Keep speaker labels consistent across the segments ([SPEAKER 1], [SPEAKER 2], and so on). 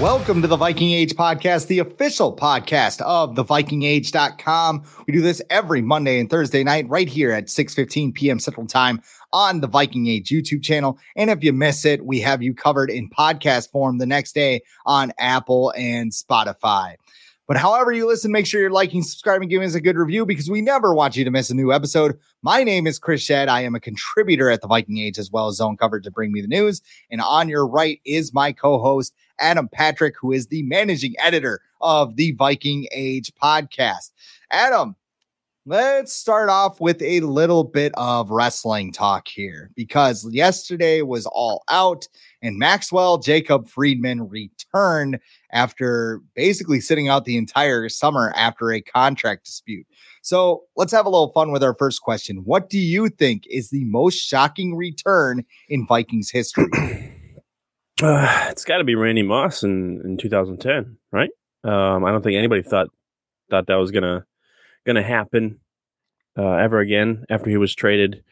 [SPEAKER 1] Welcome to the Viking Age podcast, the official podcast of thevikingage.com. We do this every Monday and Thursday night right here at 6:15 p.m. Central Time on the Viking Age YouTube channel. And if you miss it, we have you covered in podcast form the next day on Apple and Spotify. But however you listen, make sure you're liking, subscribing, giving us a good review because we never want you to miss a new episode. My name is Chris Schad. I am a contributor at the Viking Age as well as Zone Coverage to bring me the news. And on your right is my co-host Adam Patrick, who is the managing editor of the Viking Age podcast. Adam, let's start off with a little bit of wrestling talk here because yesterday was all out and Maxwell Jacob Friedman returned after basically sitting out the entire summer after a contract dispute. So let's have a little fun with our first question. What do you think is the most shocking return in Vikings history?
[SPEAKER 2] Uh, it's got to be Randy Moss in, in 2010, right? Um, I don't think anybody thought thought that was gonna gonna happen uh, ever again after he was traded.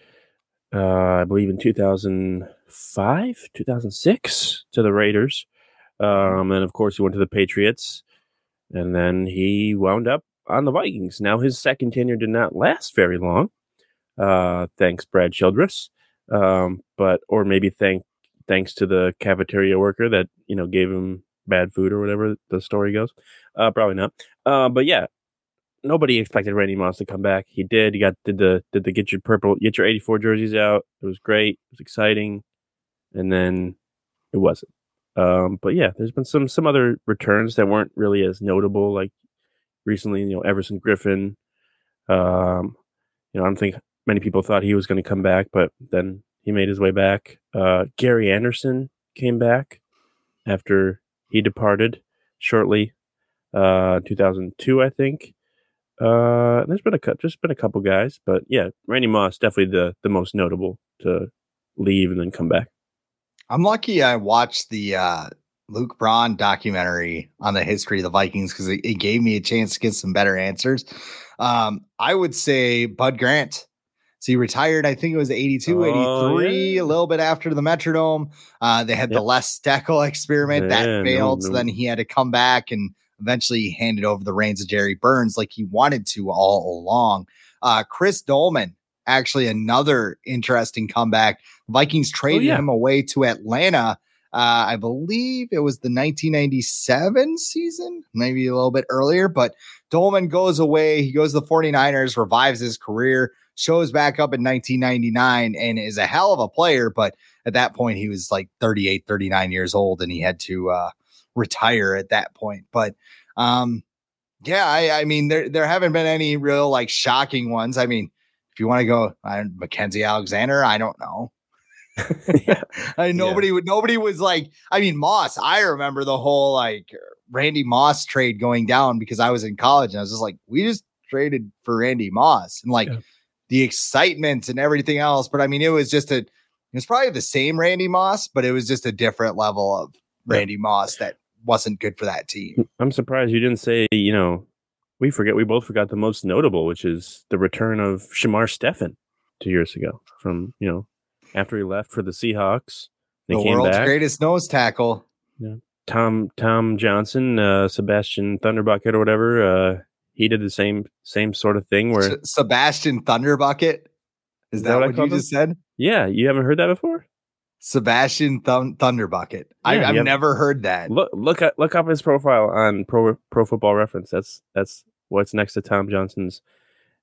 [SPEAKER 2] Uh, I believe in 2005, 2006 to the Raiders, um, and of course he went to the Patriots, and then he wound up on the Vikings. Now his second tenure did not last very long, uh, thanks Brad Childress, um, but or maybe thank thanks to the cafeteria worker that you know gave him bad food or whatever the story goes. Uh, probably not. Uh, but yeah, nobody expected Randy Moss to come back. He did. He got did the did the get your purple get your eighty four jerseys out. It was great. It was exciting, and then it wasn't. Um, but yeah, there's been some some other returns that weren't really as notable. Like recently, you know, Everson Griffen. Um, you know, I don't think many people thought he was going to come back, but then he made his way back. Uh, Gary Anderson came back after he departed shortly, uh, 2002, I think. Uh, there's been a just been a couple guys, but yeah, Randy Moss definitely the the most notable to leave and then come back.
[SPEAKER 1] I'm lucky I watched the uh, Luke Braun documentary on the history of the Vikings because it, it, gave me a chance to get some better answers. Um, I would say Bud Grant so he retired, I think it was 82, oh, 83, yeah. a little bit after the Metrodome. Uh, they had yep. the Les Steckel experiment that failed. No, no. So then he had to come back and eventually handed over the reins to Jerry Burns like he wanted to all along. Uh, Chris Doleman, actually another interesting comeback. Vikings oh, traded oh, yeah. him away to Atlanta. Uh, I believe it was the 1997 season, maybe a little bit earlier, but Doleman goes away. He goes to the 49ers, revives his career shows back up in 1999 and is a hell of a player. But at that point, he was like 38, 39 years old and he had to uh, retire at that point. But um, yeah, I, I, mean, there, there haven't been any real like shocking ones. I mean, if you want to go uh, Mackensie Alexander, I don't know. yeah. I mean, nobody yeah. would, nobody was like, I mean, Moss, I remember the whole like Randy Moss trade going down because I was in college and I was just like, we just traded for Randy Moss. And like, yeah the excitement and everything else. But I mean, it was just a, it was probably the same Randy Moss, but it was just a different level of Randy Moss that wasn't good for that team.
[SPEAKER 2] I'm surprised you didn't say, you know, we forget, we both forgot the most notable, which is the return of Shamar Stephen two years ago from, you know, after he left for the Seahawks.
[SPEAKER 1] The world's back. greatest nose tackle.
[SPEAKER 2] Yeah. Tom Tom Johnson, uh, Sebastian Thunderbucket or whatever, uh, he did the same same sort of thing where
[SPEAKER 1] Sebastian Thunderbucket. Is, is that, that, what, what you just said?
[SPEAKER 2] Yeah, you haven't heard that before.
[SPEAKER 1] Sebastian Th- Thunderbucket. Yeah, I, have never heard that.
[SPEAKER 2] Look look at, look up his profile on Pro Pro Football Reference. That's that's what's next to Tom Johnson's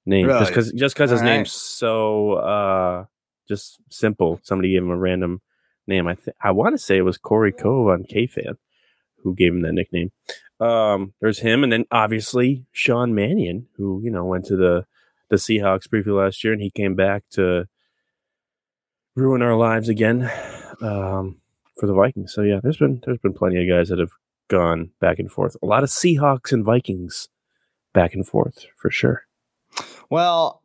[SPEAKER 2] name. Really? Just because just because his right. name's so uh just simple. Somebody gave him a random name. I th- I want to say it was Corey Cove on KFan who gave him that nickname. Um, there's him, and then obviously Sean Mannion, who you know went to the the Seahawks briefly last year, and he came back to ruin our lives again um, for the Vikings. So yeah, there's been there's been plenty of guys that have gone back and forth. A lot of Seahawks and Vikings back and forth for sure.
[SPEAKER 1] Well,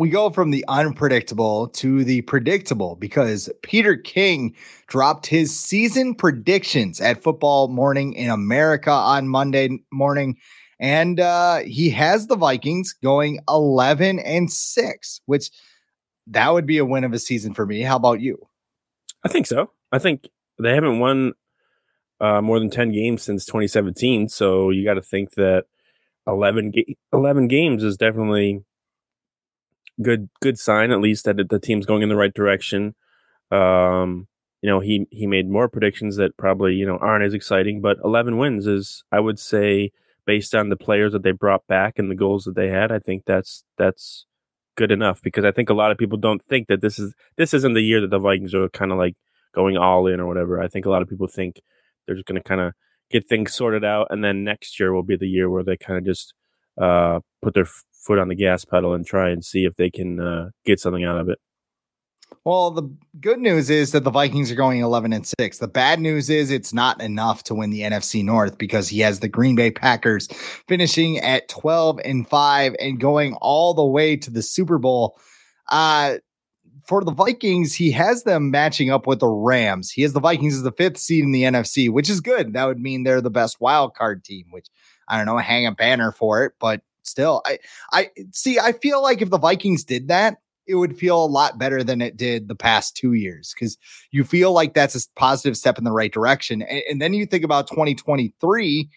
[SPEAKER 1] we go from the unpredictable to the predictable because Peter King dropped his season predictions at Football Morning in America on Monday morning. And uh, he has the Vikings going 11 and 6, which that would be a win of a season for me. How about you?
[SPEAKER 2] I think so. I think they haven't won uh, more than 10 games since 2017. So you got to think that 11, ga- 11 games is definitely good good sign at least that the team's going in the right direction. Um, you know, he he made more predictions that probably you know aren't as exciting, but 11 wins is I would say based on the players that they brought back and the goals that they had, I think that's that's good enough because I think a lot of people don't think that this is this isn't the year that the Vikings are kind of like going all in or whatever. I think a lot of people think they're just going to kind of get things sorted out, and then next year will be the year where they kind of just uh, put their foot on the gas pedal and try and see if they can uh, get something out of it.
[SPEAKER 1] Well, the good news is that the Vikings are going 11 and 6. The bad news is it's not enough to win the NFC North because he has the Green Bay Packers finishing at 12 and 5 and going all the way to the Super Bowl. Uh for the Vikings, he has them matching up with the Rams. He has the Vikings as the fifth seed in the NFC, which is good. That would mean they're the best wild card team, which I don't know, hang a banner for it, but still, I I see. I feel like if the Vikings did that, it would feel a lot better than it did the past two years because you feel like that's a positive step in the right direction. And, and then you think about 2023,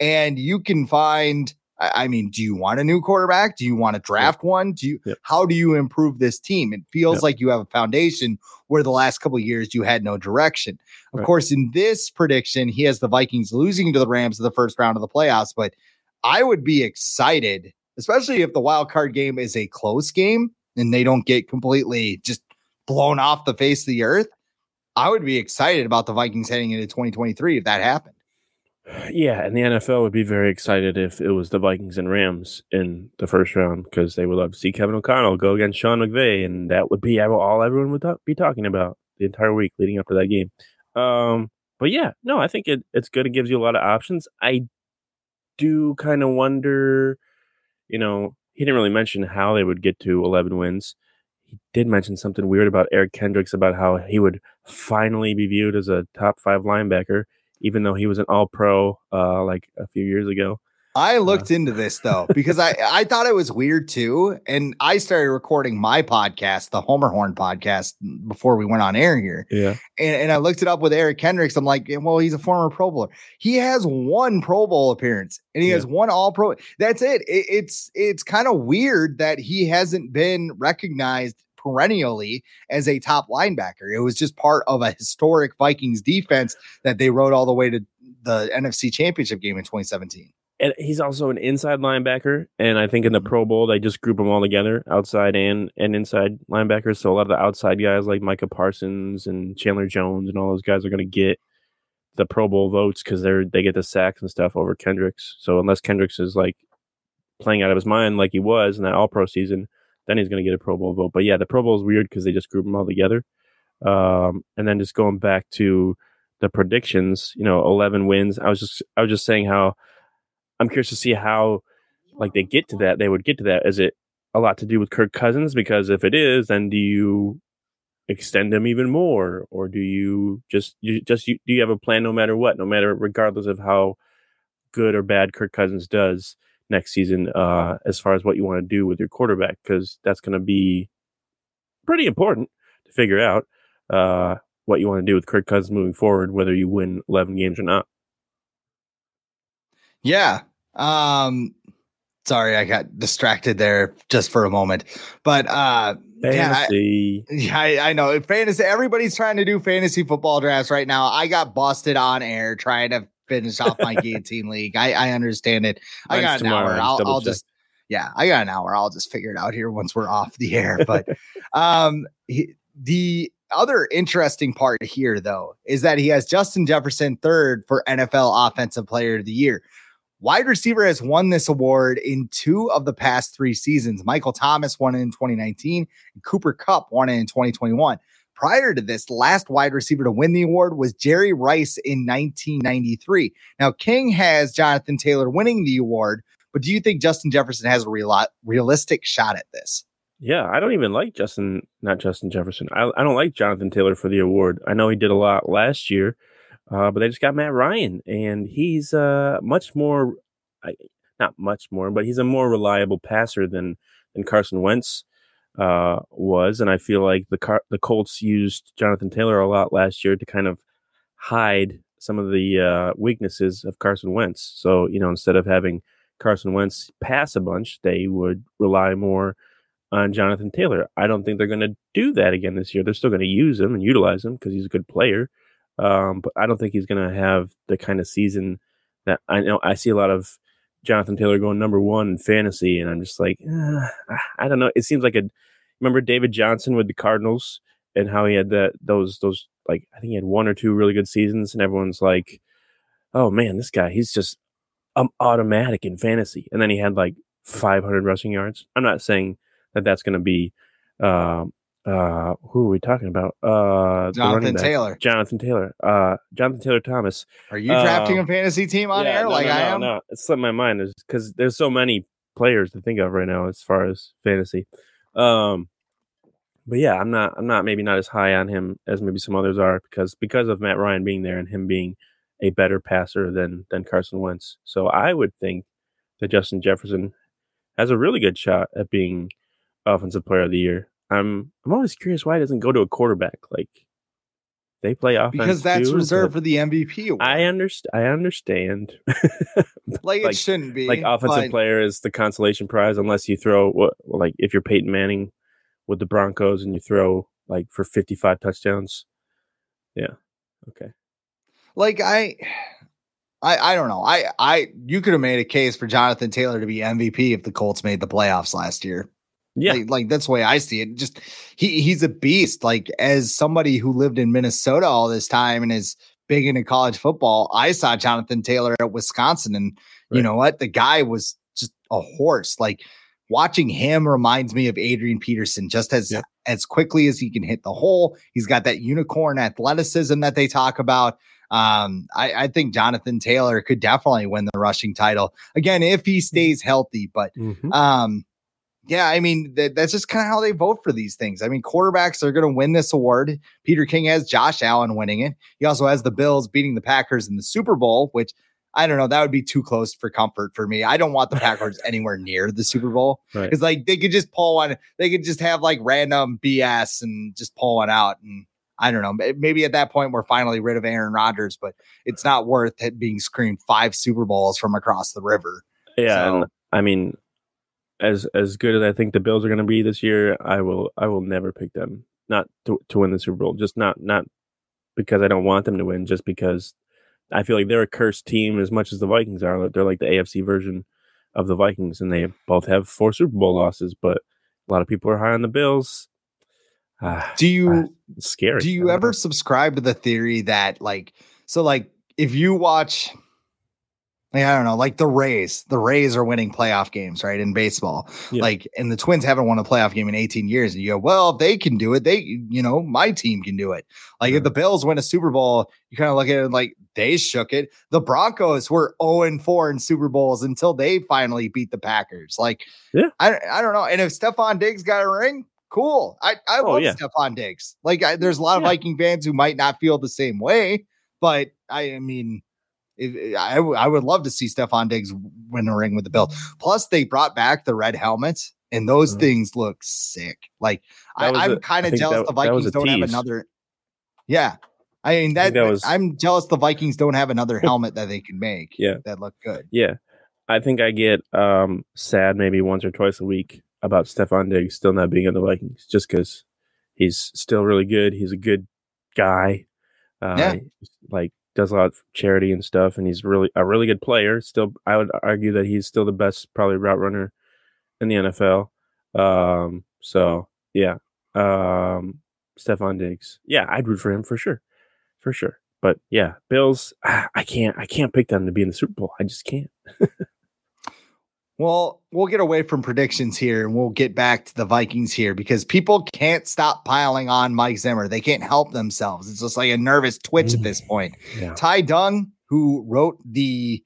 [SPEAKER 1] and you can find. I mean, do you want a new quarterback? Do you want to draft one? Do you? Yep. How do you improve this team? It feels yep. like you have a foundation where the last couple years you had no direction. Of right. course, in this prediction, he has the Vikings losing to the Rams in the first round of the playoffs, but I would be excited, especially if the wild card game is a close game and they don't get completely just blown off the face of the earth. I would be excited about the Vikings heading into 2023 if that happened.
[SPEAKER 2] Yeah, and the NFL would be very excited if it was the Vikings and Rams in the first round because they would love to see Kevin O'Connell go against Sean McVay, and that would be all everyone would be talking about the entire week leading up to that game. Um, but yeah, no, I think it, it's good. It gives you a lot of options. I do kind of wonder, you know, he didn't really mention how they would get to 11 wins. He did mention something weird about Eric Kendricks about how he would finally be viewed as a top five linebacker, even though he was an all pro uh, like a few years ago.
[SPEAKER 1] I looked into this though because I I thought it was weird too, and I started recording my podcast, the Homer Horn podcast, before we went on air here.
[SPEAKER 2] Yeah,
[SPEAKER 1] and, and I looked it up with Eric Kendricks. I'm like, well, he's a former Pro Bowler. He has one Pro Bowl appearance, and he yeah. has one All Pro. That's it. it it's it's kind of weird that he hasn't been recognized perennially as a top linebacker. It was just part of a historic Vikings defense that they rode all the way to the NFC Championship game in 2017
[SPEAKER 2] and he's also an inside linebacker. And I think in the mm-hmm. Pro Bowl they just group them all together, outside and and inside linebackers. So a lot of the outside guys like Micah Parsons and Chandler Jones and all those guys are going to get the Pro Bowl votes because they're they get the sacks and stuff over Kendricks. So unless Kendricks is like playing out of his mind like he was in that All Pro season, then he's going to get a Pro Bowl vote. But yeah, the Pro Bowl is weird because they just group them all together. Um, and then just going back to the predictions, you know, eleven wins. I was just I was just saying how I'm curious to see how like they get to that. They would get to that. Is it a lot to do with Kirk Cousins? Because if it is, then do you extend him even more, or do you just you just you, do you have a plan no matter what, no matter regardless of how good or bad Kirk Cousins does next season, uh, as far as what you want to do with your quarterback? Because that's going to be pretty important to figure out uh, what you want to do with Kirk Cousins moving forward, whether you win 11 games or not.
[SPEAKER 1] Yeah, um, sorry, I got distracted there just for a moment, but uh,
[SPEAKER 2] fantasy.
[SPEAKER 1] Yeah, I, I, I know fantasy. Everybody's trying to do fantasy football drafts right now. I got busted on air trying to finish off my guillotine league. I, I understand it. I got an hour. I'll, I'll just yeah, I got an hour. I'll just figure it out here once we're off the air. But um, he, the other interesting part here, though, is that he has Justin Jefferson third for NFL Offensive Player of the Year wide receiver has won this award in two of the past three seasons. Michael Thomas won it in 2019, and Cooper Kupp won it in 2021. Prior to this, last wide receiver to win the award was Jerry Rice in 1993. Now, King has Jonathan Taylor winning the award, but do you think Justin Jefferson has a real, realistic shot at this?
[SPEAKER 2] Yeah, I don't even like Justin, not Justin Jefferson. I, I don't like Jonathan Taylor for the award. I know he did a lot last year, uh, but they just got Matt Ryan, and he's uh, much more, not much more, but he's a more reliable passer than than Carson Wentz uh, was. And I feel like the Car- the Colts used Jonathan Taylor a lot last year to kind of hide some of the uh, weaknesses of Carson Wentz. So you know, instead of having Carson Wentz pass a bunch, they would rely more on Jonathan Taylor. I don't think they're going to do that again this year. They're still going to use him and utilize him because he's a good player. Um, but I don't think he's going to have the kind of season that I know. I see a lot of Jonathan Taylor going number one in fantasy, and I'm just like, uh, I don't know. It seems like a. Remember David Johnson with the Cardinals and how he had that those those like I think he had one or two really good seasons, and everyone's like, oh man, this guy he's just um, automatic in fantasy, and then he had like 500 rushing yards. I'm not saying that that's going to be uh, uh, who are we talking about? Uh,
[SPEAKER 1] Jonathan Taylor.
[SPEAKER 2] Jonathan Taylor. Uh, Jonathan Taylor Thomas.
[SPEAKER 1] Are you drafting a um, fantasy team on yeah, air no, like
[SPEAKER 2] no,
[SPEAKER 1] I
[SPEAKER 2] am? No, it slipped my mind because there's so many players to think of right now as far as fantasy. Um, but yeah, I'm not. I'm not maybe not as high on him as maybe some others are because because of Matt Ryan being there and him being a better passer than than Carson Wentz. So I would think that Justin Jefferson has a really good shot at being offensive player of the year. I'm I'm always curious why it doesn't go to a quarterback. Like they play offense
[SPEAKER 1] because that's
[SPEAKER 2] too,
[SPEAKER 1] reserved for the MVP. Award.
[SPEAKER 2] I understand. I understand.
[SPEAKER 1] like, like, it shouldn't be.
[SPEAKER 2] Like offensive but... player is the consolation prize unless you throw what like if you're Peyton Manning with the Broncos and you throw like for 55 touchdowns. Yeah. Okay.
[SPEAKER 1] Like I I, I don't know. I, I you could have made a case for Jonathan Taylor to be MVP if the Colts made the playoffs last year. Yeah, like, like, that's the way I see it. Just he he's a beast. Like as somebody who lived in Minnesota all this time and is big into college football, I saw Jonathan Taylor at Wisconsin, and right. you know what? The guy was just a horse. Like watching him reminds me of Adrian Peterson, just as yeah. as quickly as he can hit the hole. He's got that unicorn athleticism that they talk about. Um, I, I, think Jonathan Taylor could definitely win the rushing title again if he mm-hmm. stays healthy. But mm-hmm. um, yeah, I mean, th- that's just kind of how they vote for these things. I mean, quarterbacks are going to win this award. Peter King has Josh Allen winning it. He also has the Bills beating the Packers in the Super Bowl, which I don't know. That would be too close for comfort for me. I don't want the Packers anywhere near the Super Bowl. Right. It's like they could just pull one. They could just have like random BS and just pull one out. And I don't know. Maybe at that point we're finally rid of Aaron Rodgers, but it's not worth it being screamed five Super Bowls from across the river.
[SPEAKER 2] Yeah, so, and I mean, as as good as I think the Bills are going to be this year, I will I will never pick them not to to win the Super Bowl. Just not not because I don't want them to win, just because I feel like they're a cursed team as much as the Vikings are. They're like the AFC version of the Vikings, and they both have four Super Bowl losses. But a lot of people are high on the Bills.
[SPEAKER 1] Uh, do you uh,
[SPEAKER 2] scary?
[SPEAKER 1] Do you ever know. subscribe to the theory that like so like if you watch like, I don't know, like the Rays. The Rays are winning playoff games, right? In baseball. Yeah. Like, and the Twins haven't won a playoff game in 18 years. And you go, well, if they can do it, they, you know, my team can do it. Like, yeah. if the Bills win a Super Bowl, you kind of look at it like they shook it. The Broncos were 0 4 in Super Bowls until they finally beat the Packers. Like, yeah, I, I don't know. And if Stefon Diggs got a ring, cool. I, I oh, love yeah. Stefon Diggs. Like, I, there's a lot of Viking fans who might not feel the same way, but I, I mean, if, I, I would love to see Stefon Diggs win a ring with the Bills. Plus, they brought back the red helmets, and those mm-hmm. things look sick. Like I, am kind of jealous that, the Vikings don't tease. have another. Yeah, I mean that, I that was, I'm jealous the Vikings don't have another helmet that they can make.
[SPEAKER 2] Yeah,
[SPEAKER 1] that look good.
[SPEAKER 2] Yeah, I think I get um sad maybe once or twice a week about Stefon Diggs still not being in the Vikings, just because he's still really good. He's a good guy. Uh, yeah. Like does a lot of charity and stuff, and he's really a really good player. Still, I would argue that he's still the best probably route runner in the NFL. Um, so yeah, um, Stefon Diggs, yeah, I'd root for him for sure, for sure. but yeah, Bills. I can't. I can't pick them to be in the Super Bowl. I just can't.
[SPEAKER 1] well, we'll get away from predictions here, and we'll get back to the Vikings here because people can't stop piling on Mike Zimmer. They can't help themselves. It's just like a nervous twitch at this point. Yeah. Ty Dunne, who wrote the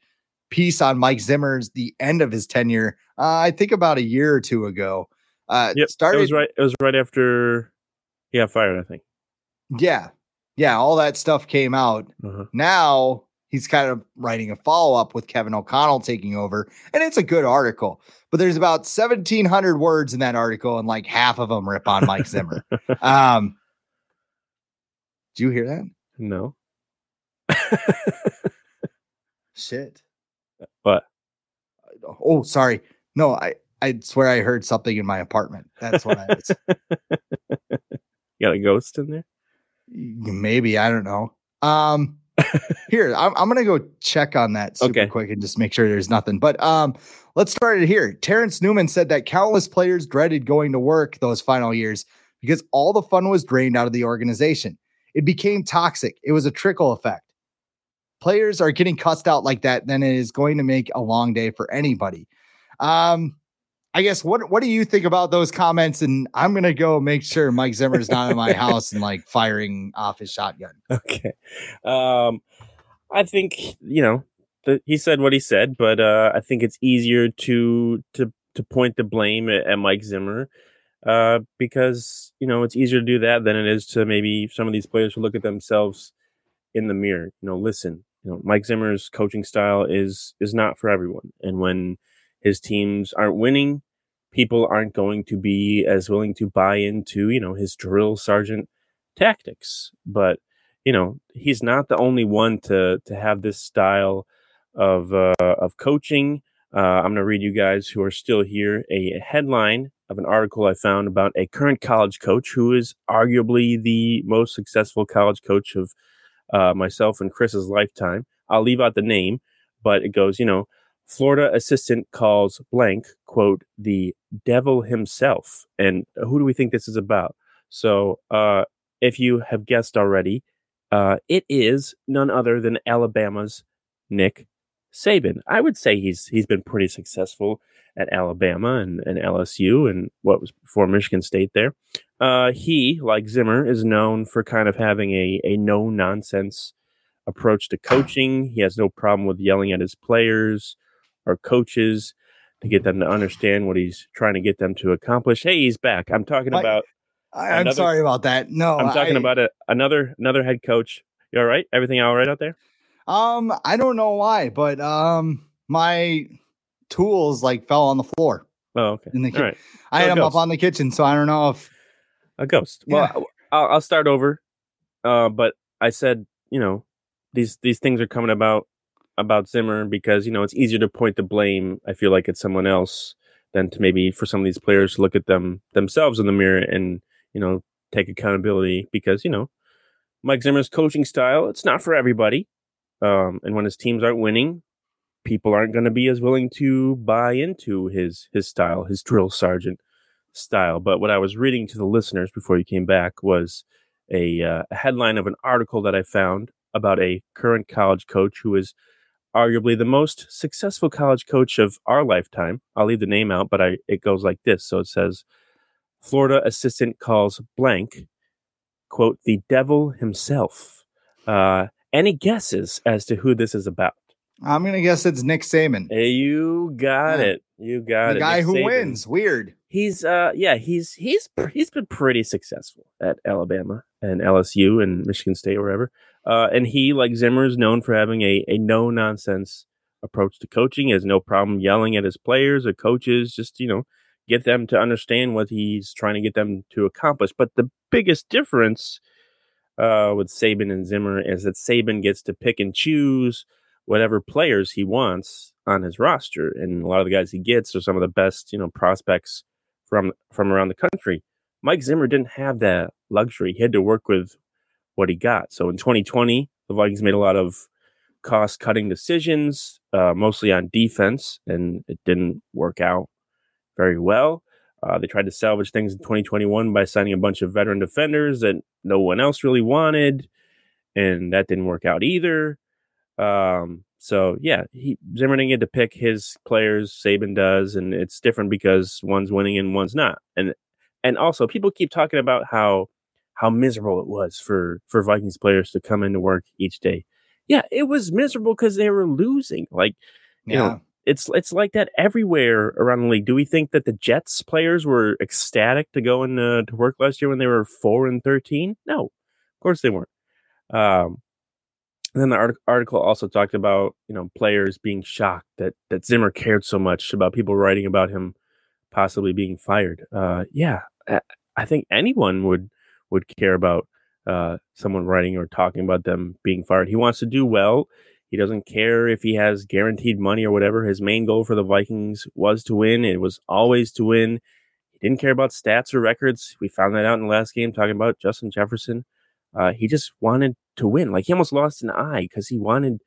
[SPEAKER 1] piece on Mike Zimmer's the end of his tenure, uh, I think about a year or two ago.
[SPEAKER 2] Uh, yep, started. It was right. It was right after he got fired. I think.
[SPEAKER 1] Yeah, yeah, all that stuff came out. Uh-huh. Now he's kind of writing a follow up with Kevin O'Connell taking over, and it's a good article. But there's about 1,700 words in that article, and like half of them rip on Mike Zimmer. um, do you hear that?
[SPEAKER 2] No.
[SPEAKER 1] Shit.
[SPEAKER 2] What?
[SPEAKER 1] Oh, sorry. No, I I swear I heard something in my apartment. That's what I was.
[SPEAKER 2] you got a ghost in there?
[SPEAKER 1] Maybe I don't know. Um, here I'm, I'm gonna go check on that super okay. quick and just make sure there's nothing. But um, let's start it here. Terrence Newman said that countless players dreaded going to work those final years because all the fun was drained out of the organization. It became toxic. It was a trickle effect. Players are getting cussed out like that, then it is going to make a long day for anybody. Um, I guess what what do you think about those comments? And I'm gonna go make sure Mike Zimmer's not in my house and like firing off his shotgun.
[SPEAKER 2] Okay. Um I think, you know, the, he said what he said, but uh I think it's easier to to to point the blame at, at Mike Zimmer. Uh, because you know it's easier to do that than it is to maybe some of these players who look at themselves in the mirror. You know, listen, you know, Mike Zimmer's coaching style is is not for everyone, and when his teams aren't winning, people aren't going to be as willing to buy into, you know, his drill sergeant tactics. But, you know, he's not the only one to to have this style of uh, of coaching. Uh, I'm going to read you guys who are still here a headline of an article I found about a current college coach who is arguably the most successful college coach of uh, myself and Chris's lifetime. I'll leave out the name, but it goes, you know, Florida assistant calls blank, quote, the devil himself. And who do we think this is about? So, uh, if you have guessed already, uh, it is none other than Alabama's Nick Saban. I would say he's he's been pretty successful at Alabama and, and LSU and what was before Michigan State there. Uh, he, like Zimmer, is known for kind of having a, a no nonsense approach to coaching. He has no problem with yelling at his players our coaches to get them to understand what he's trying to get them to accomplish. Hey, he's back. I'm talking about.
[SPEAKER 1] I, am sorry about that. No,
[SPEAKER 2] I'm talking I, about a, another another head coach. You all right? Everything all right out there?
[SPEAKER 1] Um, I don't know why, but um, my tools like fell on the floor.
[SPEAKER 2] Oh, okay.
[SPEAKER 1] In the ki- right. I had them up on the kitchen, so I don't know if
[SPEAKER 2] a ghost. Yeah. Well, I'll, I'll start over. Uh, but I said, you know, these these things are coming about about Zimmer because you know it's easier to point the blame. I feel like it's someone else than to maybe for some of these players to look at them themselves in the mirror and you know take accountability because you know Mike Zimmer's coaching style it's not for everybody, um, and when his teams aren't winning, people aren't going to be as willing to buy into his his style, his drill sergeant style. But what I was reading to the listeners before you came back was a, uh, a headline of an article that I found about a current college coach who is arguably the most successful college coach of our lifetime. I'll leave the name out, but I it goes like this. So it says Florida assistant calls blank, quote, the devil himself. Uh, any guesses as to who this is about?
[SPEAKER 1] I'm gonna guess it's Nick Saban.
[SPEAKER 2] Hey, you got yeah. it. You got
[SPEAKER 1] the
[SPEAKER 2] it.
[SPEAKER 1] The guy Nick who Saban. wins. Weird.
[SPEAKER 2] He's uh yeah, he's he's he's been pretty successful at Alabama and LSU and Michigan State or wherever. Uh, and he, like Zimmer, is known for having a, a no nonsense approach to coaching. He has no problem yelling at his players or coaches, just, you know, get them to understand what he's trying to get them to accomplish. But the biggest difference uh, with Saban and Zimmer is that Saban gets to pick and choose whatever players he wants on his roster. And a lot of the guys he gets are some of the best, you know, prospects from from around the country. Mike Zimmer didn't have that luxury. He had to work with what he got. So in 2020, the Vikings made a lot of cost cutting decisions, uh, mostly on defense, and it didn't work out very well. Uh, they tried to salvage things in 2021 by signing a bunch of veteran defenders that no one else really wanted. and that didn't work out either. Um, so yeah, he Zimmer didn't get to pick his players. Saban does, and it's different because one's winning and one's not. And and also, people keep talking about how how miserable it was for for Vikings players to come into work each day. Yeah, it was miserable because they were losing. Like, you yeah. know, it's it's like that everywhere around the league. Do we think that the Jets players were ecstatic to go into to work last year when they were four and thirteen? No, of course they weren't. Um, and then the art- article also talked about you know players being shocked that that Zimmer cared so much about people writing about him possibly being fired. Uh, yeah, I, I think anyone would would care about uh, someone writing or talking about them being fired. He wants to do well. He doesn't care if he has guaranteed money or whatever. His main goal for the Vikings was to win. It was always to win. He didn't care about stats or records. We found that out in the last game talking about Justin Jefferson. Uh, he just wanted to win. Like he almost lost an eye because he wanted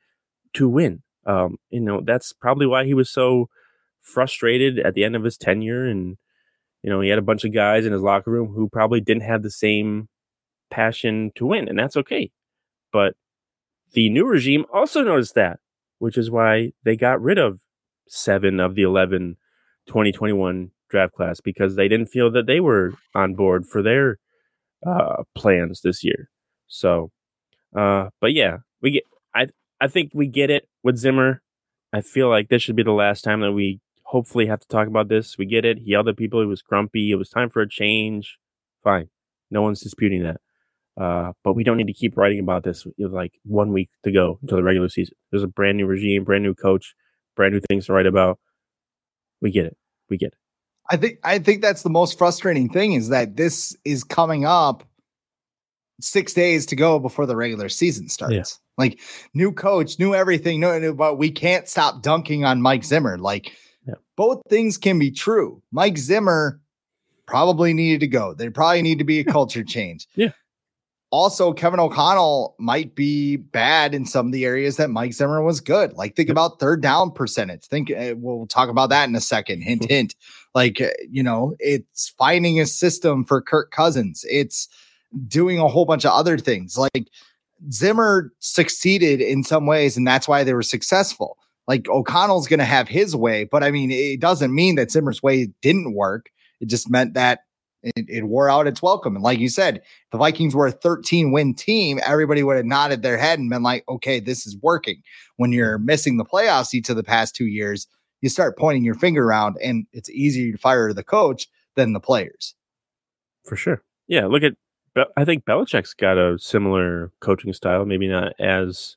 [SPEAKER 2] to win. Um, you know, that's probably why he was so frustrated at the end of his tenure. And, you know, he had a bunch of guys in his locker room who probably didn't have the same passion to win, and that's okay. But the new regime also noticed that, which is why they got rid of seven of the 11 2021 draft class because they didn't feel that they were on board for their uh, plans this year. So, uh, but yeah, we get. I I think we get it with Zimmer. I feel like this should be the last time that we hopefully have to talk about this. We get it. He yelled at people. He was grumpy. It was time for a change. Fine. No one's disputing that. Uh, but we don't need to keep writing about this with like one week to go until the regular season. There's a brand new regime, brand new coach, brand new things to write about. We get it. We get it.
[SPEAKER 1] I think I think that's the most frustrating thing is that this is coming up six days to go before the regular season starts. Yeah. Like new coach, new everything, no, but we can't stop dunking on Mike Zimmer. Like yeah. both things can be true. Mike Zimmer probably needed to go. There probably need to be a culture change.
[SPEAKER 2] Yeah.
[SPEAKER 1] Also, Kevin O'Connell might be bad in some of the areas that Mike Zimmer was good. Like think about third down percentage. Think uh, we'll talk about that in a second. Hint, hint. Like uh, you know, it's finding a system for Kirk Cousins. It's doing a whole bunch of other things. Like Zimmer succeeded in some ways, and that's why they were successful. Like O'Connell's going to have his way, but I mean, it doesn't mean that Zimmer's way didn't work. It just meant that it, it wore out its welcome. And like you said, the Vikings were a 13 win team. Everybody would have nodded their head and been like, okay, this is working. When you're missing the playoffs each of the past two years, you start pointing your finger around, and it's easier to fire the coach than the players.
[SPEAKER 2] For sure. Yeah. Look at I think Belichick's got a similar coaching style, maybe not as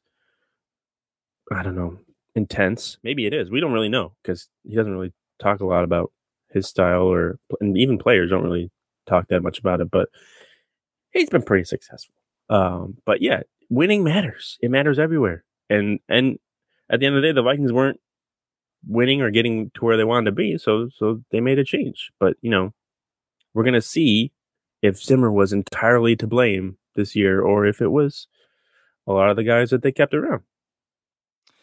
[SPEAKER 2] I don't know, intense. Maybe it is. We don't really know because he doesn't really talk a lot about his style or and even players don't really talk that much about it, but he's been pretty successful. Um, but yeah, winning matters. It matters everywhere. And and at the end of the day, the Vikings weren't winning or getting to where they wanted to be, so so they made a change. But you know, we're gonna see if Zimmer was entirely to blame this year or if it was a lot of the guys that they kept around.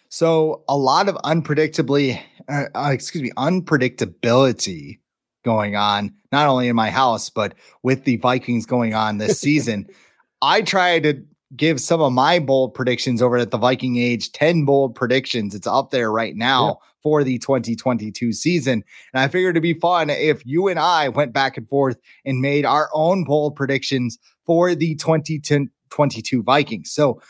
[SPEAKER 1] So a lot of unpredictably, uh, uh, excuse me, unpredictability going on, not only in my house, but with the Vikings going on this season. I tried to give some of my bold predictions over at the Viking Age 10 bold predictions. It's up there right now yeah. for the 2022 season. And I figured it'd be fun if you and I went back and forth and made our own bold predictions for the 2022 Vikings. So,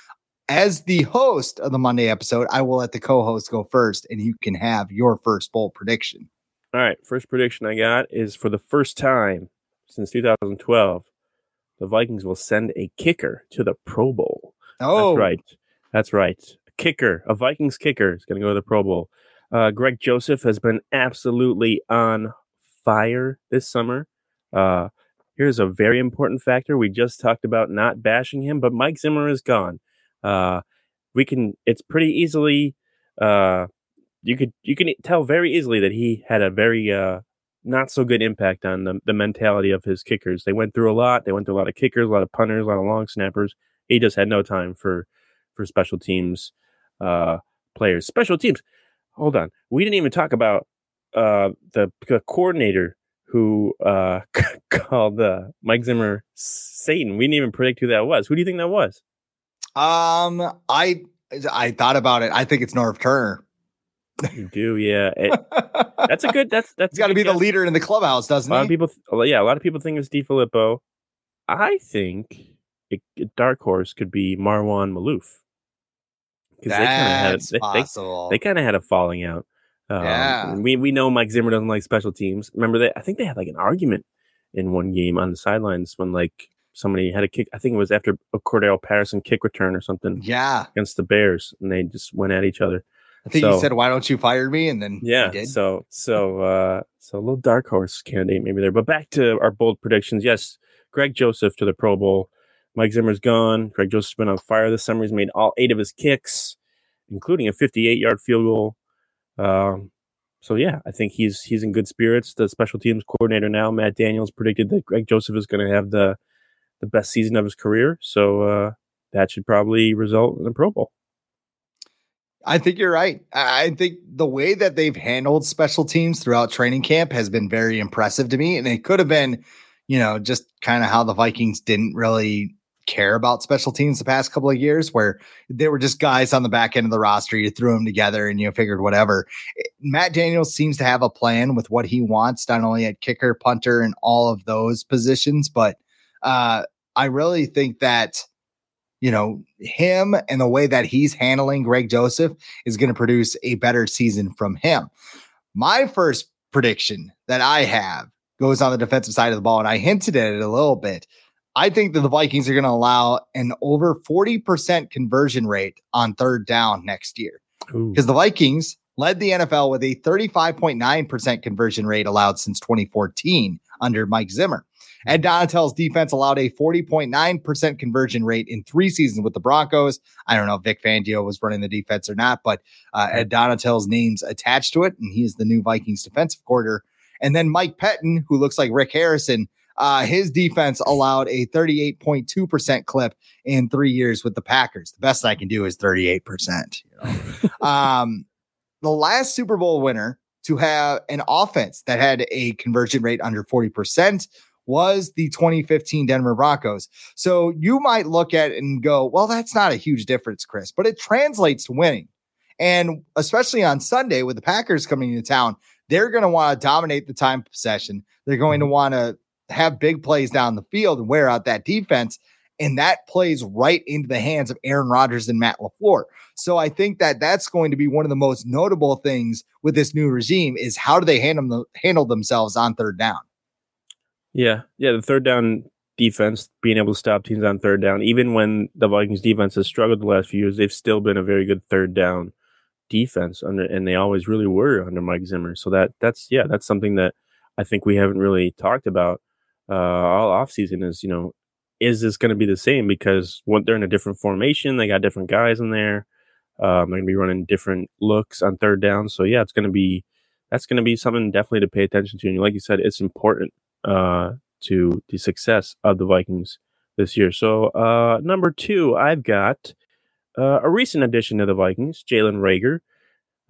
[SPEAKER 1] as the host of the Monday episode, I will let the co host go first and you can have your first bold prediction.
[SPEAKER 2] All right. First prediction I got is for the first time since 2012 the Vikings will send a kicker to the Pro Bowl. Oh, that's right. That's right. A kicker, a Vikings kicker is going to go to the Pro Bowl. Uh, Greg Joseph has been absolutely on fire this summer. Uh, here's a very important factor. We just talked about not bashing him, but Mike Zimmer is gone. Uh, we can. It's pretty easily. Uh, you could you can tell very easily that he had a very uh, not so good impact on the, the mentality of his kickers. They went through a lot. They went through a lot of kickers, a lot of punters, a lot of long snappers. He just had no time for for special teams uh, players. Special teams. Hold on, we didn't even talk about uh, the, the coordinator who uh, called uh, Mike Zimmer Satan. We didn't even predict who that was. Who do you think that was?
[SPEAKER 1] Um, I I thought about it. I think it's Norv Turner.
[SPEAKER 2] You do, yeah. It, that's a good. That's that's
[SPEAKER 1] got to be guess. the leader in the clubhouse, doesn't
[SPEAKER 2] a lot
[SPEAKER 1] he?
[SPEAKER 2] Of people, yeah, a lot of people think it's DeFilippo. I think a, a dark horse could be Marwan Maalouf
[SPEAKER 1] because they kind of had they,
[SPEAKER 2] they, they kind of had a falling out. Um, yeah, we we know Mike Zimmer doesn't like special teams. Remember that? I think they had like an argument in one game on the sidelines when like somebody had a kick. I think it was after a Cordarrelle Patterson kick return or something.
[SPEAKER 1] Yeah,
[SPEAKER 2] against the Bears, and they just went at each other.
[SPEAKER 1] I think so, you said, "Why don't you fire me?" And then
[SPEAKER 2] yeah, so so uh, so a little dark horse candidate maybe there. But back to our bold predictions. Yes, Greg Joseph to the Pro Bowl. Mike Zimmer's gone. Greg Joseph's been on fire this summer. He's made all eight of his kicks, including a 58-yard field goal. Um, so yeah, I think he's he's in good spirits. The special teams coordinator now, Matt Daniels, predicted that Greg Joseph is going to have the the best season of his career. So uh, that should probably result in a Pro Bowl.
[SPEAKER 1] I think you're right. I think the way that they've handled special teams throughout training camp has been very impressive to me. And it could have been, you know, just kind of how the Vikings didn't really care about special teams the past couple of years, where they were just guys on the back end of the roster. You threw them together and you figured whatever. Eh, Matt Daniels seems to have a plan with what he wants, not only at kicker, punter, and all of those positions, but uh, I really think that you know, him and the way that he's handling Greg Joseph is going to produce a better season from him. My first prediction that I have goes on the defensive side of the ball, and I hinted at it a little bit. I think that the Vikings are going to allow an over 40% conversion rate on third down next year because the Vikings led the NFL with a 35.9% conversion rate allowed since 2014 under Mike Zimmer. Ed Donatell's defense allowed a 40.9% conversion rate in three seasons with the Broncos. I don't know if Vic Fangio was running the defense or not, but uh, Ed Donatell's name's attached to it, and he is the new Vikings defensive coordinator. And then Mike Pettine, who looks like Rick Harrison, uh, his defense allowed a 38.2% clip in three years with the Packers. The best I can do is 38%. You know? um, the last Super Bowl winner to have an offense that had a conversion rate under 40% was the 2015 Denver Broncos. So you might look at it and go, well, that's not a huge difference, Chris, but it translates to winning. And especially on Sunday with the Packers coming into town, they're going to want to dominate the time possession. They're going to mm-hmm. want to have big plays down the field and wear out that defense. And that plays right into the hands of Aaron Rodgers and Matt LaFleur. So I think that that's going to be one of the most notable things with this new regime is how do they handle, handle themselves on third down?
[SPEAKER 2] Yeah, yeah. The third down defense, being able to stop teams on third down, even when the Vikings defense has struggled the last few years, they've still been a very good third down defense under, and they always really were under Mike Zimmer. So that that's yeah, that's something that I think we haven't really talked about uh, all offseason is you know is this going to be the same because when they're in a different formation, they got different guys in there. Um, they're going to be running different looks on third down. So yeah, it's going to be that's going to be something definitely to pay attention to. And like you said, it's important uh, to the success of the Vikings this year. So, uh, number two, I've got uh, a recent addition to the Vikings, Jalen Reagor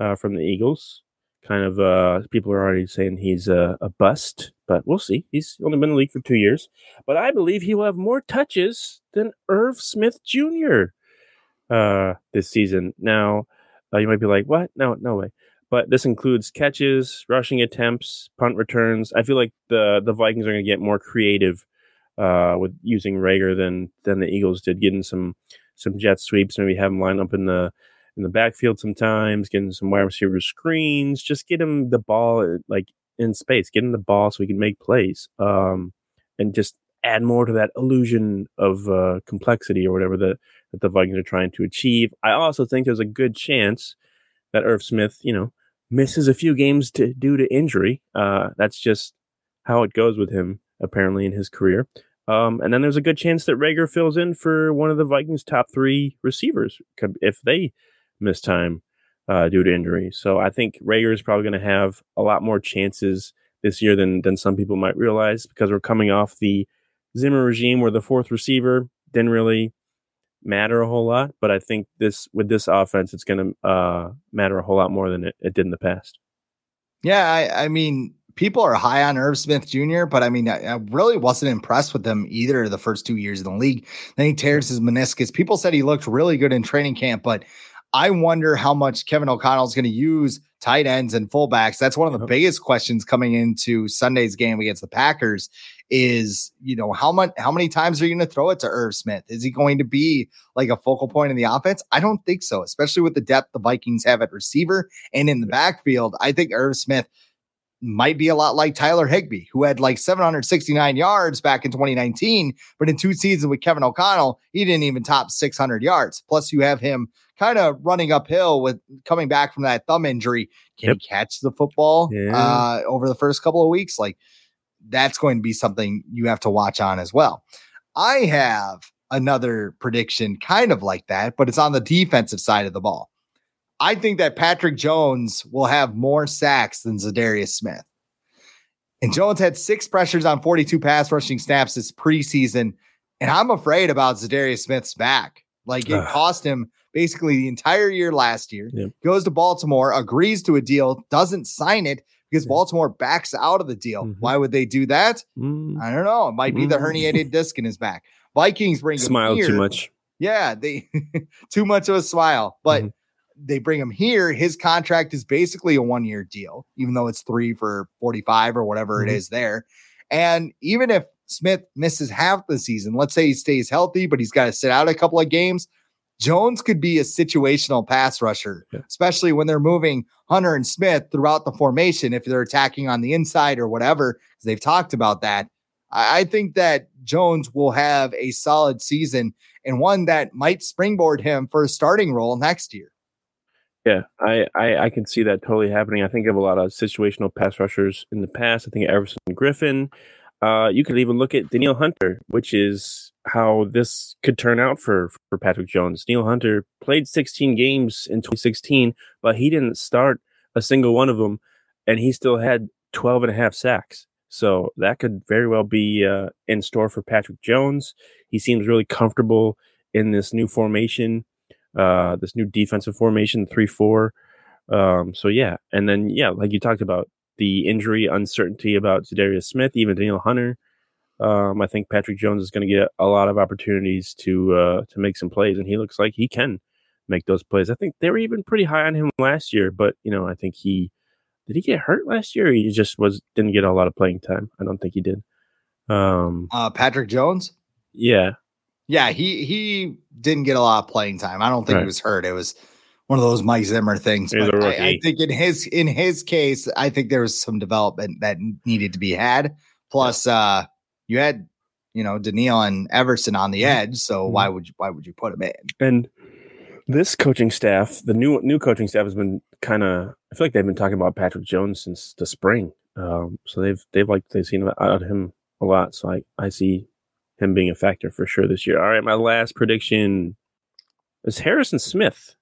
[SPEAKER 2] uh, from the Eagles. Kind of, uh, people are already saying he's a, a, bust, but we'll see. He's only been in the league for two years, but I believe he will have more touches than Irv Smith Jr. Uh, this season. Now, uh, you might be like, "What? No, no way." But this includes catches, rushing attempts, punt returns. I feel like the the Vikings are going to get more creative uh, with using Reagor than than the Eagles did, getting some some jet sweeps, maybe have him line up in the in the backfield sometimes, getting some wide receiver screens, just get him the ball like in space, get him the ball so he can make plays, um, and just add more to that illusion of uh, complexity or whatever that that the Vikings are trying to achieve. I also think there's a good chance that Irv Smith, you know, misses a few games to, due to injury. Uh, that's just how it goes with him, apparently, in his career. Um, and then there's a good chance that Reagor fills in for one of the Vikings' top three receivers if they miss time uh, due to injury. So I think Reagor is probably going to have a lot more chances this year than than some people might realize because we're coming off the Zimmer regime where the fourth receiver didn't really matter a whole lot, but I think this with this offense, it's going to uh, matter a whole lot more than it, it did in the past.
[SPEAKER 1] Yeah, I, I mean, people are high on Irv Smith Jr., but I mean, I, I, really wasn't impressed with him either the first two years in the league. Then he tears his meniscus. People said he looked really good in training camp, but I wonder how much Kevin O'Connell is going to use tight ends and fullbacks. That's one of the biggest questions coming into Sunday's game against the Packers is, you know, how much how many times are you going to throw it to Irv Smith? Is he going to be like a focal point in the offense? I don't think so, especially with the depth the Vikings have at receiver and in the backfield. I think Irv Smith might be a lot like Tyler Higbee, who had like 769 yards back in 2019, but in two seasons with Kevin O'Connell, he didn't even top 600 yards. Plus, you have him kind of running uphill with coming back from that thumb injury. Can yep. he catch the football yeah. uh, over the first couple of weeks? Like, that's going to be something you have to watch on as well. I have another prediction kind of like that, but it's on the defensive side of the ball. I think that Patrick Jones will have more sacks than Za'Darius Smith. And Jones had six pressures on 42 pass rushing snaps this preseason. And I'm afraid about Za'Darius Smith's back. Like it cost him basically the entire year last year. Yeah. Goes to Baltimore, agrees to a deal, doesn't sign it because. Baltimore backs out of the deal. Mm-hmm. Why would they do that? Mm. I don't know. It might be mm. the herniated disc in his back. Vikings bring
[SPEAKER 2] smile too much.
[SPEAKER 1] Yeah, they too much of a smile. But mm-hmm they bring him here, his contract is basically a one year deal, even though it's three for 45 or whatever mm-hmm. it is there. And even if Smith misses half the season, let's say he stays healthy, but he's got to sit out a couple of games, Jones could be a situational pass rusher, yeah. especially when they're moving Hunter and Smith throughout the formation. If they're attacking on the inside or whatever, they've talked about that. I think that Jones will have a solid season and one that might springboard him for a starting role next year.
[SPEAKER 2] Yeah, I, I, I can see that totally happening. I think of a lot of situational pass rushers in the past. I think Everson Griffen. Uh, you could even look at Danielle Hunter, which is how this could turn out for for Patrick Jones. Neil Hunter played 16 games in 2016, but he didn't start a single one of them, and he still had 12 and a half sacks. So that could very well be uh, in store for Patrick Jones. He seems really comfortable in this new formation uh, this new defensive formation, three four. Um, so yeah, and then yeah, like you talked about the injury uncertainty about Za'Darius Smith, even Danielle Hunter. Um, I think Patrick Jones is going to get a lot of opportunities to uh, to make some plays, and he looks like he can make those plays. I think they were even pretty high on him last year, but you know, I think he did he get hurt last year? he just was didn't get a lot of playing time. I don't think he did.
[SPEAKER 1] Um, uh, Patrick Jones.
[SPEAKER 2] Yeah,
[SPEAKER 1] yeah, he he didn't get a lot of playing time. I don't think right. he was hurt. It was one of those Mike Zimmer things. But I, I, think in his in his case, I think there was some development that needed to be had. Plus, yeah. uh, you had you know Danielle and Everson on the mm-hmm. edge, so mm-hmm. why would you why would you put him in?
[SPEAKER 2] And this coaching staff, the new new coaching staff, has been kind of. I feel like they've been talking about Patrick Jones since the spring. Um, so they've they've like they've seen out of him a lot. So I I see him being a factor for sure this year. All right, my last prediction is Harrison Smith.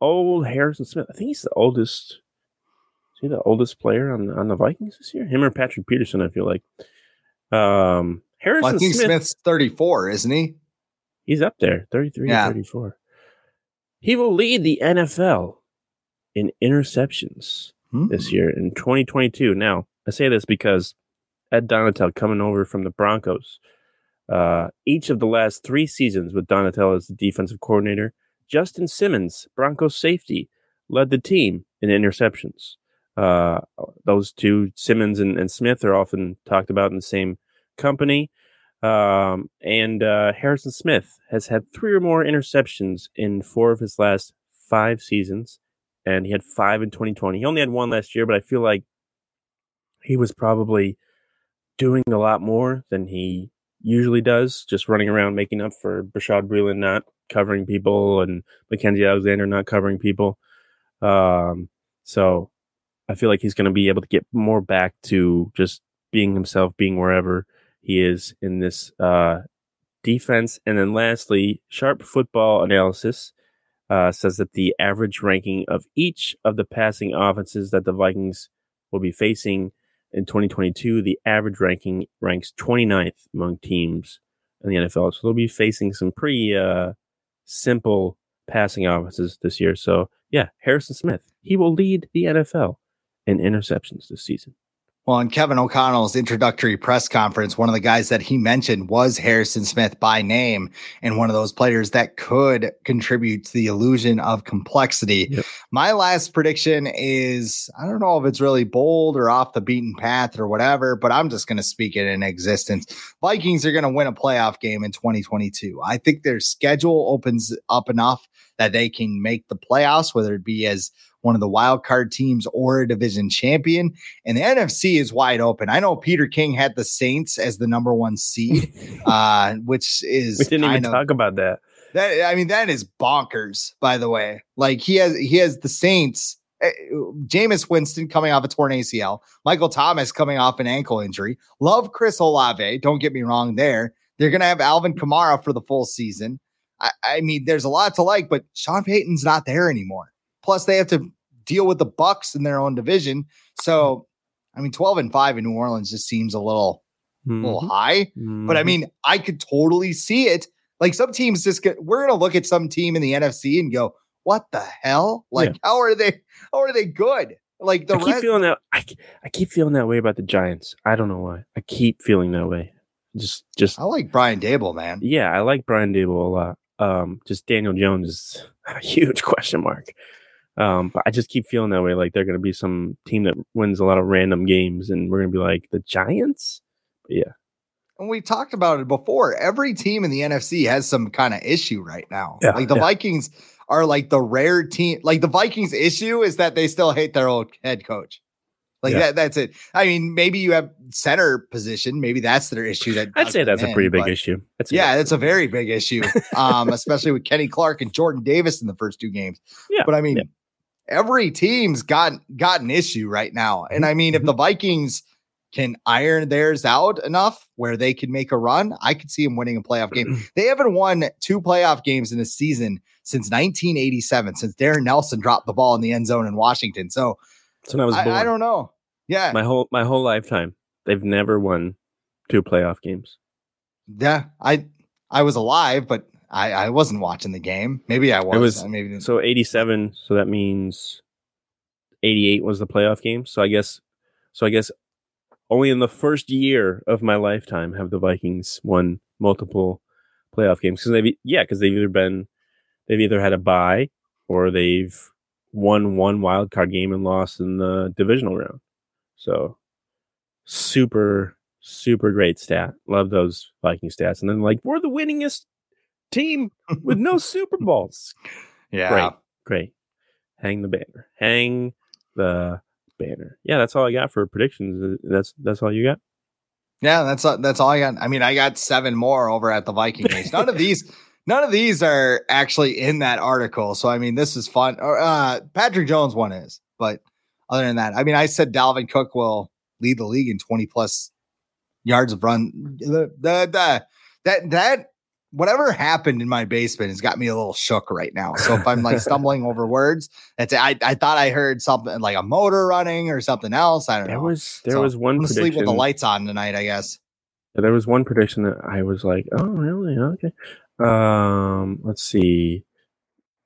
[SPEAKER 2] Old Harrison Smith. I think he's the oldest. Is he the oldest player on on the Vikings this year? Him or Patrick Peterson? I feel like. Um, Harrison well, I think Smith,
[SPEAKER 1] Smith's thirty four, isn't he?
[SPEAKER 2] He's up there, 33 yeah. 34. He will lead the NFL in interceptions hmm. this year in 2022. Now, I say this because Ed Donatell coming over from the Broncos uh, each of the last three seasons with Donatell as the defensive coordinator, Justin Simmons, Broncos safety, led the team in interceptions. Uh, those two, Simmons and, and, Smith, are often talked about in the same company. Um, and uh, Harrison Smith has had three or more interceptions in four of his last five seasons, and he had five in 2020. He only had one last year, but I feel like he was probably doing a lot more than he usually does, just running around making up for Bashaud Breeland not covering people and Mackensie Alexander not covering people. Um, so I feel like he's going to be able to get more back to just being himself, being wherever he is in this uh, defense. And then lastly, Sharp Football Analysis uh, says that the average ranking of each of the passing offenses that the Vikings will be facing in 2022, the average ranking ranks 29th among teams in the NFL. So they'll be facing some pretty uh, simple passing offenses this year. So yeah, Harrison Smith, he will lead the NFL in interceptions this season.
[SPEAKER 1] Well, in Kevin O'Connell's introductory press conference, one of the guys that he mentioned was Harrison Smith by name and one of those players that could contribute to the illusion of complexity. Yep. My last prediction is I don't know if it's really bold or off the beaten path or whatever, but I'm just going to speak it in existence. Vikings are going to win a playoff game in 2022. I think their schedule opens up enough that they can make the playoffs, whether it be as one of the wild card teams or a division champion. And the NFC is wide open. I know Peter King had the Saints as the number one seed, uh, which is
[SPEAKER 2] we didn't even of, talk about that.
[SPEAKER 1] That I mean, that is bonkers. By the way, like he has he has the Saints. Uh, Jameis Winston coming off a torn ACL, Michael Thomas coming off an ankle injury. Love Chris Olave. Don't get me wrong there. They're going to have Alvin Kamara for the full season. I, I mean, there's a lot to like, but Sean Payton's not there anymore. Plus, they have to deal with the Bucs in their own division. So, I mean, 12 and 5 in New Orleans just seems a little, mm-hmm. little high. Mm-hmm. But I mm-hmm. mean, I could totally see it. Like some teams just get, we're going to look at some team in the NFC and go, what the hell? Like, yeah. how are they, how are they good? Like the
[SPEAKER 2] I keep rest- feeling that I, I keep feeling that way about the Giants. I don't know why. I keep feeling that way. Just, just.
[SPEAKER 1] I like Brian Daboll, man.
[SPEAKER 2] Yeah, I like Brian Daboll a lot. Um, just Daniel Jones is a huge question mark. Um, but I just keep feeling that way. Like they're going to be some team that wins a lot of random games, and we're going to be like the Giants. But yeah.
[SPEAKER 1] And we talked about it before. Every team in the NFC has some kind of issue right now.
[SPEAKER 2] Yeah,
[SPEAKER 1] like the
[SPEAKER 2] yeah.
[SPEAKER 1] Vikings are like the rare team. Like the Vikings' issue is that they still hate their old head coach. Like yeah. that, that's it. I mean, maybe you have center position. Maybe that's their issue. That
[SPEAKER 2] I'd say that's a pretty big issue.
[SPEAKER 1] That's yeah, that's a very big issue. Um, especially with Kenny Clark and Jordan Davis in the first two games.
[SPEAKER 2] Yeah,
[SPEAKER 1] but I mean, yeah. Every team's got got an issue right now. And I mean, if the mm-hmm. Vikings can iron theirs out enough where they can make a run, I could see them winning a playoff game. they haven't won two playoff games in a season since 1987, since Darrin Nelson dropped the ball in the end zone in Washington. So,
[SPEAKER 2] so I was
[SPEAKER 1] I, I don't know. Yeah.
[SPEAKER 2] My whole my whole lifetime, they've never won two playoff games.
[SPEAKER 1] Yeah, I I was alive, but I I wasn't watching the game. Maybe I was. It was maybe
[SPEAKER 2] so eighty seven. So that means eighty eight was the playoff game. So I guess so I guess only in the first year of my lifetime have the Vikings won multiple playoff games because they've yeah because they've either been they've either had a bye or they've won one wild card game and lost in the divisional round. So super, super great stat. Love those Viking stats. And then like we're the winningest team with no Super Bowls.
[SPEAKER 1] Yeah.
[SPEAKER 2] Great. Great. Hang the banner. Hang the banner. Yeah, that's all I got for predictions. That's that's all you got.
[SPEAKER 1] Yeah, that's that's all I got. I mean, I got seven more over at the Viking games. None of these, none of these are actually in that article. So I mean, this is fun. Uh, Patrick Jones one is, but other than that, I mean, I said Dalvin Cook will lead the league in 20 plus yards of run. The, the, the, that, that, whatever happened in my basement has got me a little shook right now. So if I'm like stumbling over words, that's I, I thought I heard something like a motor running or something else. I don't
[SPEAKER 2] there
[SPEAKER 1] know.
[SPEAKER 2] Was, there so was one I'm
[SPEAKER 1] sleep with the lights on tonight, I guess.
[SPEAKER 2] There was one prediction that I was like, oh, really? Okay. Um, let's see.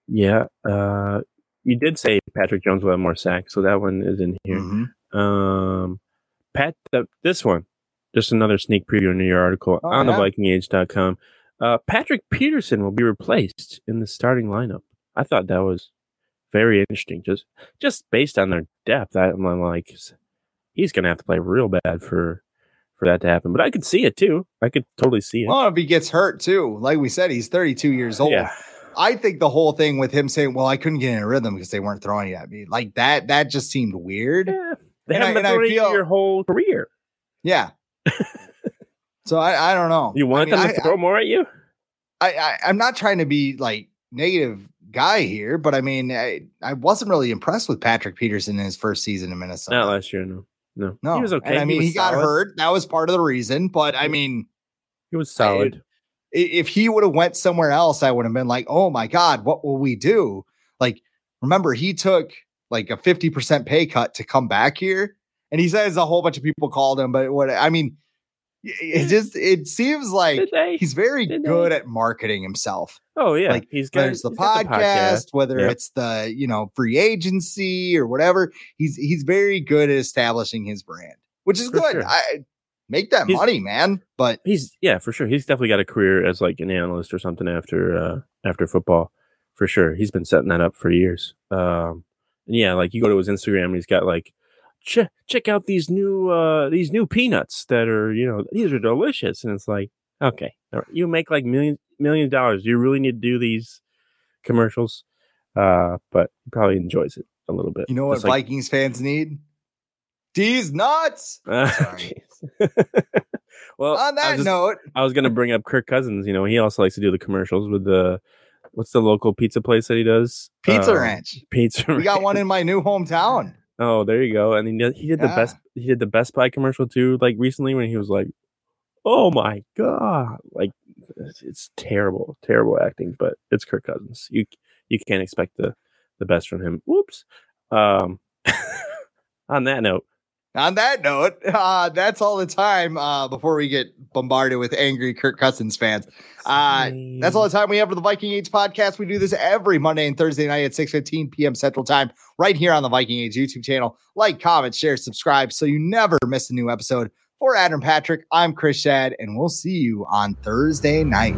[SPEAKER 2] Yeah. Uh, you did say Patrick Jones will have more sacks, so that one is in here. Mm-hmm. Um, Pat, the, this one, just another sneak preview in your article oh, on yeah? the VikingAge.com. Uh, Patrick Peterson will be replaced in the starting lineup. I thought that was very interesting, just just based on their depth. I, am like, he's going to have to play real bad for for that to happen. But I could see it too. I could totally see it.
[SPEAKER 1] Well, if he gets hurt too, like we said, he's 32 years old.
[SPEAKER 2] Yeah.
[SPEAKER 1] I think the whole thing with him saying, "Well, I couldn't get in a rhythm because they weren't throwing it at me," like that, that just seemed weird.
[SPEAKER 2] Yeah, they and haven't I, been throwing feel, your whole career.
[SPEAKER 1] Yeah. So I, I don't know.
[SPEAKER 2] You want I mean, them to I, throw more at you?
[SPEAKER 1] I, I, I'm not trying to be like negative guy here, but I mean, I, I wasn't really impressed with Patrick Peterson in his first season in Minnesota.
[SPEAKER 2] Not last year, no. No,
[SPEAKER 1] no,
[SPEAKER 2] he was okay.
[SPEAKER 1] And I mean,
[SPEAKER 2] he,
[SPEAKER 1] he got hurt. That was part of the reason. But I mean,
[SPEAKER 2] he was solid
[SPEAKER 1] if he would have went somewhere else, I would have been like, oh my God, what will we do? Like, remember, he took like a 50% pay cut to come back here. And he says a whole bunch of people called him, but what I mean, it just it seems like he's very good they? at marketing himself.
[SPEAKER 2] Oh yeah,
[SPEAKER 1] like he's got the, podcast, the podcast, whether yep. it's the you know free agency or whatever. He's he's very good at establishing his brand, which is
[SPEAKER 2] For
[SPEAKER 1] good.
[SPEAKER 2] sure.
[SPEAKER 1] I make that
[SPEAKER 2] He's-
[SPEAKER 1] money, man. But
[SPEAKER 2] He's yeah, for sure. He's definitely got a career as like an analyst or something after uh after football. For sure. He's been setting that up for years. Um and yeah, like you go to his Instagram and he's got like check check out these new uh these new peanuts that are, you know, these are delicious. And it's like, okay, right, you make like millions million dollars. You really need to do these commercials? Uh, but he probably enjoys it a little bit.
[SPEAKER 1] you know what
[SPEAKER 2] like-
[SPEAKER 1] Vikings fans need? These nuts.
[SPEAKER 2] Uh, well,
[SPEAKER 1] On that
[SPEAKER 2] was just-
[SPEAKER 1] note,
[SPEAKER 2] I was gonna bring up Kirk Cousins. You know, he also likes to do the commercials with the what's the local pizza place that he does?
[SPEAKER 1] Pizza
[SPEAKER 2] Uh,
[SPEAKER 1] Ranch.
[SPEAKER 2] Pizza.
[SPEAKER 1] We got one in my new hometown.
[SPEAKER 2] Oh, there you go. And he did, he did the best. He did the Best Buy commercial too, like recently when he was like, "Oh my god!" Like it's, it's terrible, terrible acting, but it's Kirk Cousins. You you can't expect the the best from him. Whoops. Um. on that note,
[SPEAKER 1] On that note, uh, that's all the time uh, before we get bombarded with angry Kirk Cousins fans. Uh, That's all the time we have for the Viking Age podcast. We do this every Monday and Thursday night at 6:15 p.m. Central Time, right here on the Viking Age YouTube channel. Like, comment, share, subscribe, so you never miss a new episode. For Adam Patrick, I'm Chris Schad, and we'll see you on Thursday night.